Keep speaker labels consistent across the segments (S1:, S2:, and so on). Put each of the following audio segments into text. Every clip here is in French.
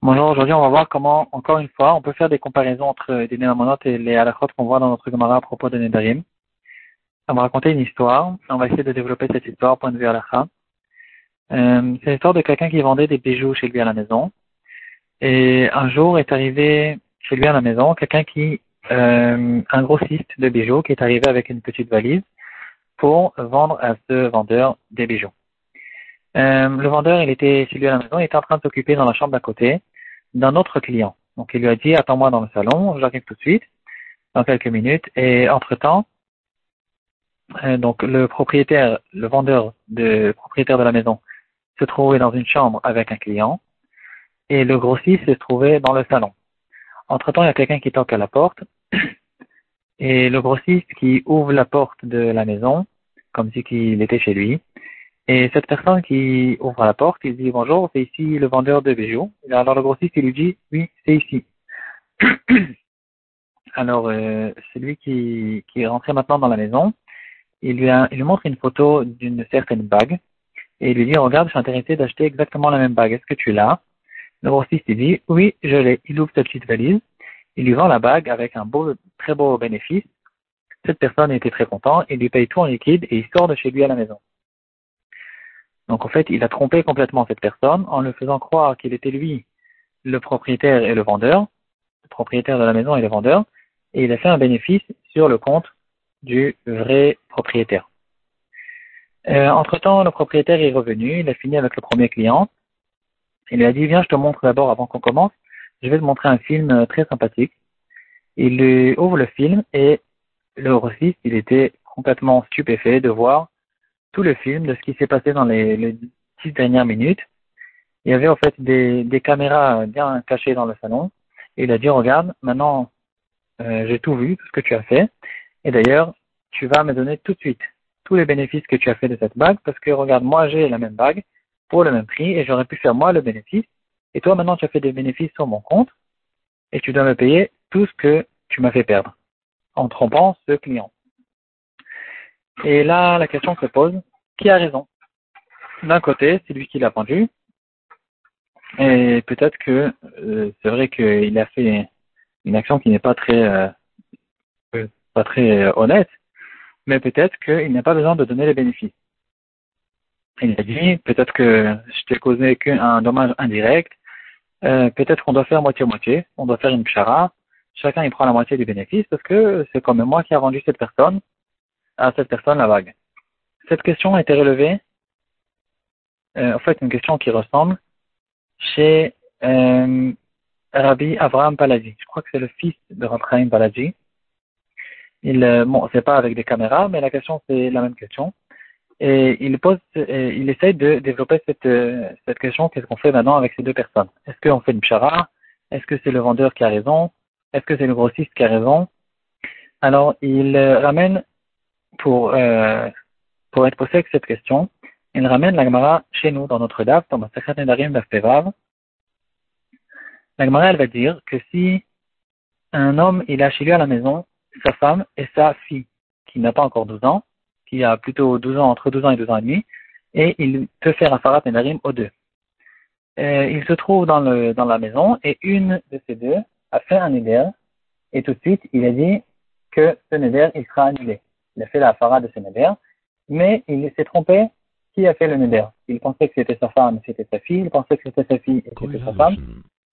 S1: Bonjour, aujourd'hui on va voir comment, encore une fois, on peut faire des comparaisons entre les Némamonot et les Halachot qu'on voit dans notre Gemara à propos de Nedarim. On va raconter une histoire, on va essayer de développer cette histoire point de vue Halacha. Euh, c'est l'histoire de quelqu'un qui vendait des bijoux chez lui à la maison. Et un jour est arrivé chez lui à la maison quelqu'un qui, euh, un grossiste de bijoux qui est arrivé avec une petite valise pour vendre à ce vendeur des bijoux. Euh, le vendeur, il était chez lui à la maison, il était en train de s'occuper dans la chambre d'à côté d'un autre client. Donc il lui a dit, attends-moi dans le salon, j'arrive tout de suite, dans quelques minutes. Et entre-temps, euh, donc le propriétaire, le vendeur, de propriétaire de la maison, se trouvait dans une chambre avec un client, et le grossiste se trouvait dans le salon. Entre-temps, il y a quelqu'un qui toque à la porte, et le grossiste qui ouvre la porte de la maison, comme si il était chez lui, et cette personne qui ouvre la porte, il dit bonjour, c'est ici le vendeur de bijoux. Alors le grossiste, il lui dit oui, c'est ici. Alors euh, c'est lui qui, qui est rentré maintenant dans la maison. Il lui, a, il lui montre une photo d'une certaine bague et il lui dit regarde, je suis intéressé d'acheter exactement la même bague. Est-ce que tu l'as? Le grossiste il dit oui, je l'ai. Il ouvre cette petite valise. Il lui vend la bague avec un beau, très beau bénéfice. Cette personne était très content. Il lui paye tout en liquide et il sort de chez lui à la maison. Donc en fait, il a trompé complètement cette personne en le faisant croire qu'il était lui le propriétaire et le vendeur, le propriétaire de la maison et le vendeur, et il a fait un bénéfice sur le compte du vrai propriétaire. Euh, entre-temps, le propriétaire est revenu, il a fini avec le premier client. Il lui a dit, viens, je te montre d'abord avant qu'on commence, je vais te montrer un film euh, très sympathique. Il lui ouvre le film et le grossiste, il était complètement stupéfait de voir tout le film de ce qui s'est passé dans les, les dix dernières minutes. Il y avait en fait des, des caméras bien cachées dans le salon. Et il a dit, regarde, maintenant euh, j'ai tout vu, tout ce que tu as fait. Et d'ailleurs, tu vas me donner tout de suite tous les bénéfices que tu as fait de cette bague, parce que regarde, moi j'ai la même bague pour le même prix et j'aurais pu faire moi le bénéfice. Et toi maintenant tu as fait des bénéfices sur mon compte et tu dois me payer tout ce que tu m'as fait perdre en trompant ce client. Et là, la question se pose, qui a raison? D'un côté, c'est lui qui l'a vendu, et peut-être que euh, c'est vrai qu'il a fait une action qui n'est pas très euh, euh, pas très honnête, mais peut-être qu'il n'a pas besoin de donner les bénéfices. Il a dit peut-être que je t'ai causé qu'un dommage indirect, peut-être qu'on doit faire moitié-moitié, on doit faire une pchara, chacun il prend la moitié du bénéfice parce que c'est comme moi qui a vendu cette personne, à cette personne la vague. Cette question a été relevée, euh, en fait, une question qui ressemble chez euh, Rabbi Avraham Paladji. Je crois que c'est le fils de Rabbi Paladji. Il, euh, bon, c'est pas avec des caméras, mais la question c'est la même question. Et il pose, euh, il essaye de développer cette, euh, cette question qu'est-ce qu'on fait maintenant avec ces deux personnes Est-ce qu'on fait une pchara Est-ce que c'est le vendeur qui a raison? Est-ce que c'est le grossiste qui a raison? Alors, il ramène pour, euh, pour être posé avec cette question, il ramène la Gemara chez nous, dans notre DAF, dans notre Nedarim d'Aftevav. La Gemara, elle va dire que si un homme, il a chez lui à la maison sa femme et sa fille, qui n'a pas encore 12 ans, qui a plutôt 12 ans, entre 12 ans et 12 ans et demi, et il peut faire un Farat Nedarim aux deux. Euh, il se trouve dans, le, dans la maison et une de ces deux a fait un neder et tout de suite il a dit que ce neder il sera annulé il a fait la fara de ce neder, mais il s'est trompé qui a fait le neder? Il pensait que c'était sa femme, c'était sa fille, il pensait que c'était sa fille et c'était sa femme.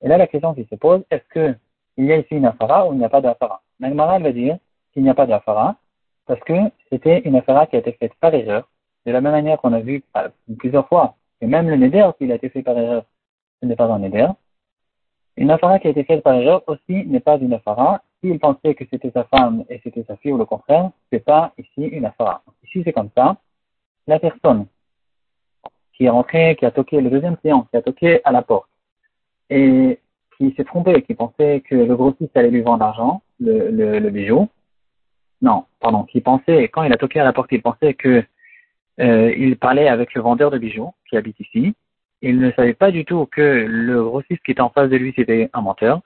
S1: Et là, la question qui se pose, est-ce que il y a ici une afara ou il n'y a pas d'afara Nagmara va dire qu'il n'y a pas d'afara parce que c'était une afara qui a été faite par erreur, de la même manière qu'on a vu euh, plusieurs fois, et même le neder, s'il a été fait par erreur, ce n'est pas un neder. Une afara qui a été faite par erreur aussi n'est pas une afara, s'il pensait que c'était sa femme et c'était sa fille ou le contraire, c'est pas ici une affaire. Ici, c'est comme ça. La personne qui est rentrée, qui a toqué, le deuxième client, qui a toqué à la porte, et qui s'est trompé, qui pensait que le grossiste allait lui vendre l'argent, le, bijou. Non, pardon, qui pensait, quand il a toqué à la porte, il pensait que euh, il parlait avec le vendeur de bijoux qui habite ici. Il ne savait pas du tout que le grossiste qui était en face de lui, c'était un menteur.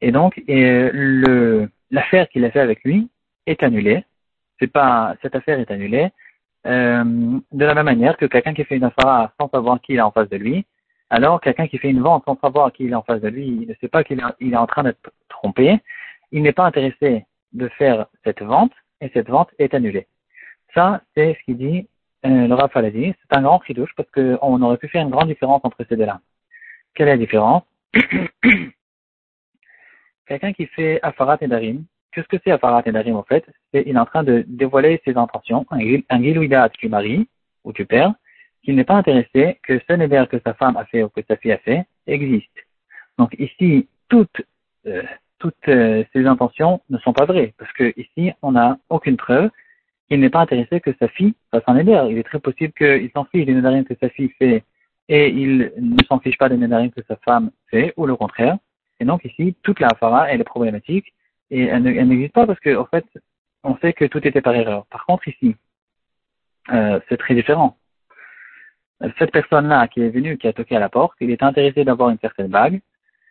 S1: Et donc, le, l'affaire qu'il a fait avec lui est annulée. C'est pas, cette affaire est annulée. Euh, de la même manière que quelqu'un qui fait une affaire sans savoir qui est en face de lui, Alors, quelqu'un qui fait une vente sans savoir qu'il est en face de lui, il ne sait pas qu'il est en train d'être trompé, il n'est pas intéressé de faire cette vente, et cette vente est annulée. Ça, c'est ce qu'il dit euh, le dit. C'est un grand douche parce qu'on aurait pu faire une grande différence entre ces deux-là. Quelle est la différence? Quelqu'un qui fait Afarat et Darim, qu'est-ce que c'est Afarat et Darim en fait? C'est il est en train de dévoiler ses intentions, un Gilouida tu maries ou tu perds, qu'il n'est pas intéressé que ce neder que sa femme a fait ou que sa fille a fait existe. Donc ici, toutes, euh, toutes euh, intentions ne sont pas vraies, parce que ici, on n'a aucune preuve qu'il n'est pas intéressé que sa fille fasse un neder. Il est très possible qu'il s'en fiche des nedarim que sa fille fait et il ne s'en fiche pas des nedarim que sa femme fait, ou le contraire. Et donc ici, toute la hafara, elle est problématique et elle, n'existe pas parce qu'en en fait, on sait que tout était par erreur. Par contre, ici, euh, c'est très différent. Cette personne-là qui est venue, qui a toqué à la porte, il est intéressé d'avoir une certaine bague.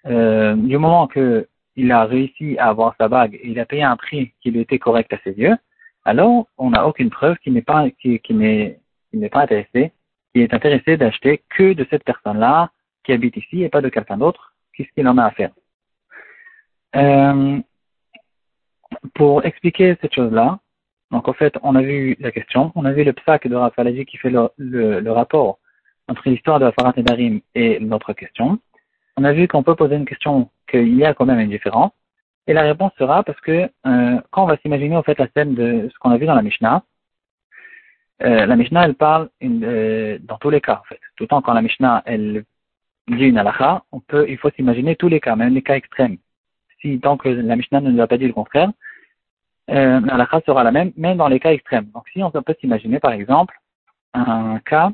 S1: Euh, du moment que il a réussi à avoir sa bague et il a payé un prix qui lui était correct à ses yeux, alors on n'a aucune preuve qu'il n'est pas, qui, n'est, n'est pas intéressé, qui est intéressé d'acheter que de cette personne-là qui habite ici et pas de quelqu'un d'autre qu'est-ce qu'il en a à faire. Euh, pour expliquer cette chose-là, donc en fait, on a vu la question, on a vu le psaque de Rafalaji qui fait le, rapport entre l'histoire de la Farat et et notre question. On a vu qu'on peut poser une question qu'il y a quand même une différence. Et la réponse sera parce que euh, quand on va s'imaginer en fait la scène de ce qu'on a vu dans la Mishnah, euh, la Mishnah elle parle dans tous les cas en fait. Tout le temps quand la Mishnah elle dit une on peut, il faut s'imaginer tous les cas, même les cas extrêmes. Si tant que la Mishnah ne nous a pas dit le contraire, euh, la halakha sera la même, même dans les cas extrêmes. Donc si on peut s'imaginer par exemple un cas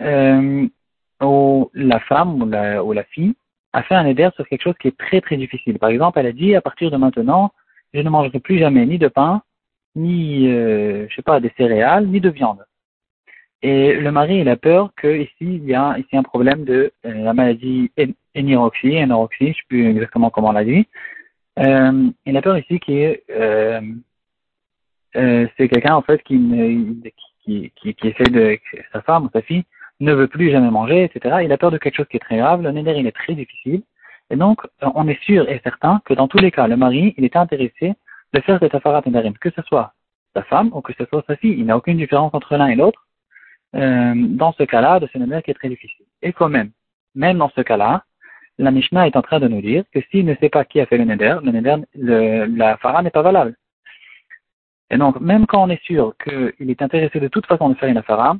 S1: euh, où la femme ou la, ou la fille a fait un éder sur quelque chose qui est très très difficile. Par exemple, elle a dit à partir de maintenant, je ne mangerai plus jamais ni de pain, ni euh, je sais pas des céréales, ni de viande. Et le mari, il a peur qu'ici, il y a ici un problème de euh, la maladie éniroxie, énoroxie, je ne sais plus exactement comment on l'a dit. Euh, il a peur ici qu'il euh, euh, c'est quelqu'un en fait qui, qui, qui, qui, essaie de sa femme ou sa fille ne veut plus jamais manger, etc. Il a peur de quelque chose qui est très grave. Le néder, il est très difficile. Et donc, on est sûr et certain que dans tous les cas, le mari, il est intéressé de faire cet afarat nédarim, que ce soit sa femme ou que ce soit sa fille. Il n'y a aucune différence entre l'un et l'autre. Euh, dans ce cas-là, de neder qui est très difficile. Et quand même, même dans ce cas-là, la Mishnah est en train de nous dire que s'il ne sait pas qui a fait le neder, le neder, le, la fara n'est pas valable. Et donc, même quand on est sûr qu'il est intéressé de toute façon de faire une afara,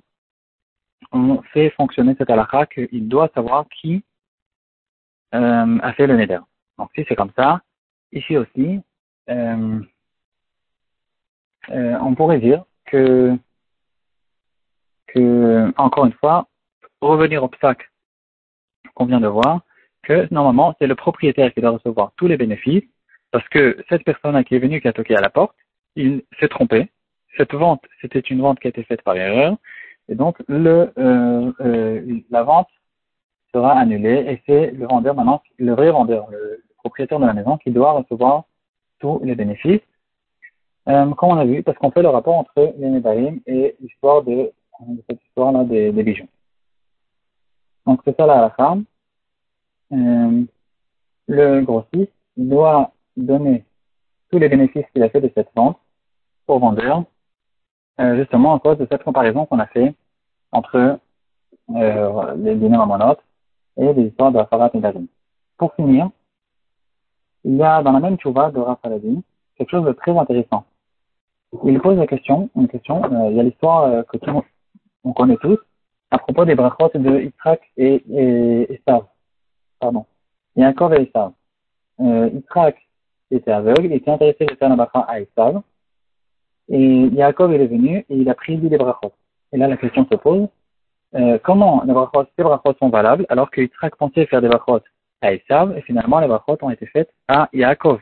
S1: on fait fonctionner cette halakha qu'il doit savoir qui euh, a fait le neder. Donc, si c'est comme ça, ici aussi, euh, euh, on pourrait dire que que, encore une fois, revenir au psac qu'on vient de voir, que normalement c'est le propriétaire qui doit recevoir tous les bénéfices, parce que cette personne qui est venue, qui a toqué à la porte, il s'est trompé. Cette vente, c'était une vente qui a été faite par erreur, et donc le, euh, euh, la vente sera annulée, et c'est le vendeur maintenant, le vrai vendeur, le propriétaire de la maison, qui doit recevoir tous les bénéfices. Euh, comme on a vu, parce qu'on fait le rapport entre les Nedarim et l'histoire de cette histoire-là des, bijoux. Donc c'est ça la halakha. Euh, le grossiste doit donner tous les bénéfices qu'il a fait de cette vente au vendeur, euh, justement à cause de cette comparaison qu'on a fait entre euh, les dîners monotes et les histoires de Rafarat et d'Azim. Pour finir, il y a dans la même chouva de Rafaladin quelque chose de très intéressant. Il pose la question, une question, euh, il y a l'histoire que tout le monde on connaît tous, à propos des brachot de Yitzhak et, et, et Sav. Pardon. Yaakov et Esav. Euh, Yitzhak était aveugle, il était intéressé de faire la bracha à Esav. Et Yaakov est venu et il a pris les brachot. Et là, la question se pose, euh, comment les brachot, ces brachot sont valables alors que Yitzhak pensait faire des brachot à Esav et finalement les brachot ont été faites à Yaakov.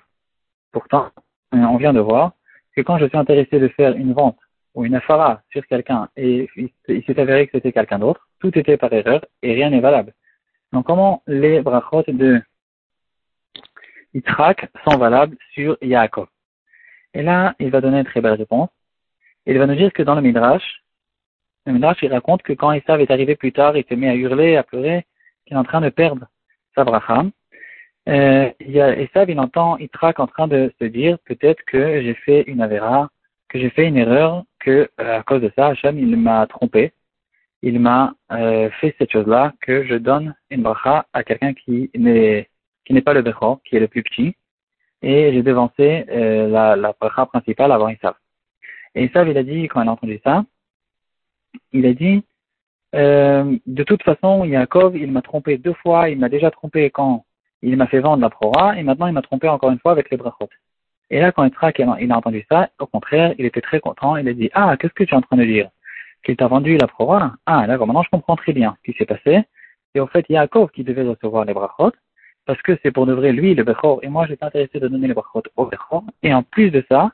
S1: Pourtant, euh, on vient de voir que quand je suis intéressé de faire une vente ou une afara sur quelqu'un et il s'est avéré que c'était quelqu'un d'autre, tout était par erreur et rien n'est valable. Donc comment les brachot de Yitzhak sont valables sur Yaakov? Et là, il va donner une très belle réponse. Il va nous dire que dans le Midrash, Le Midrash, il raconte que quand Esav est arrivé plus tard, il s'est mis à hurler, à pleurer, qu'il est en train de perdre sa bracha. Euh, Esav, il entend Itrak en train de se dire, peut-être que j'ai fait une avéra, que j'ai fait une erreur, que euh, à cause de ça, Hachem, il m'a trompé. Il m'a euh, fait cette chose-là, que je donne une bracha à quelqu'un qui n'est pas le Bechor, qui est le plus petit, et j'ai devancé euh, la, la bracha principale avant Esav. Et Esav, il a dit, quand il a entendu ça, il a dit, de toute façon, Yaakov, il m'a trompé deux fois, il m'a déjà trompé quand il m'a fait vendre la prora, et maintenant il m'a trompé encore une fois avec les brachot. Et là, quand il a entendu ça, au contraire, il était très content, il a dit, ah, qu'est-ce que tu es en train de dire? Qu'il t'a vendu la prora Ah, d'accord, maintenant je comprends très bien ce qui s'est passé. Et au fait, Yaakov qui devait recevoir les brachot, parce que c'est pour de vrai lui le Bechor, et moi j'étais intéressé de donner les brachot au Bechor. Et en plus de ça,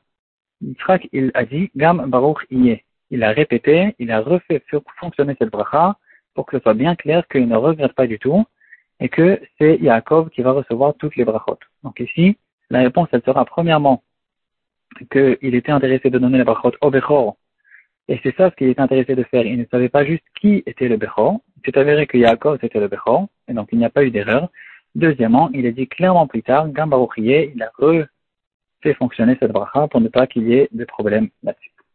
S1: Yitzhak, il a dit, Gam Baruch Iye il a répété, il a refait fonctionner cette bracha pour que ce soit bien clair qu'il ne regrette pas du tout et que c'est Yaakov qui va recevoir toutes les brachot. Donc ici, la réponse, elle sera premièrement qu'il était intéressé de donner les brachot au Bechor. Et c'est ça ce qu'il était intéressé de faire. Il ne savait pas juste qui était le Bechor. C'est avéré que Yaakov était le Bechor. Et donc il n'y a pas eu d'erreur. Deuxièmement, il est dit clairement plus tard, Gambarouchier, il a refait fonctionner cette bracha pour ne pas qu'il y ait de problème là-dessus.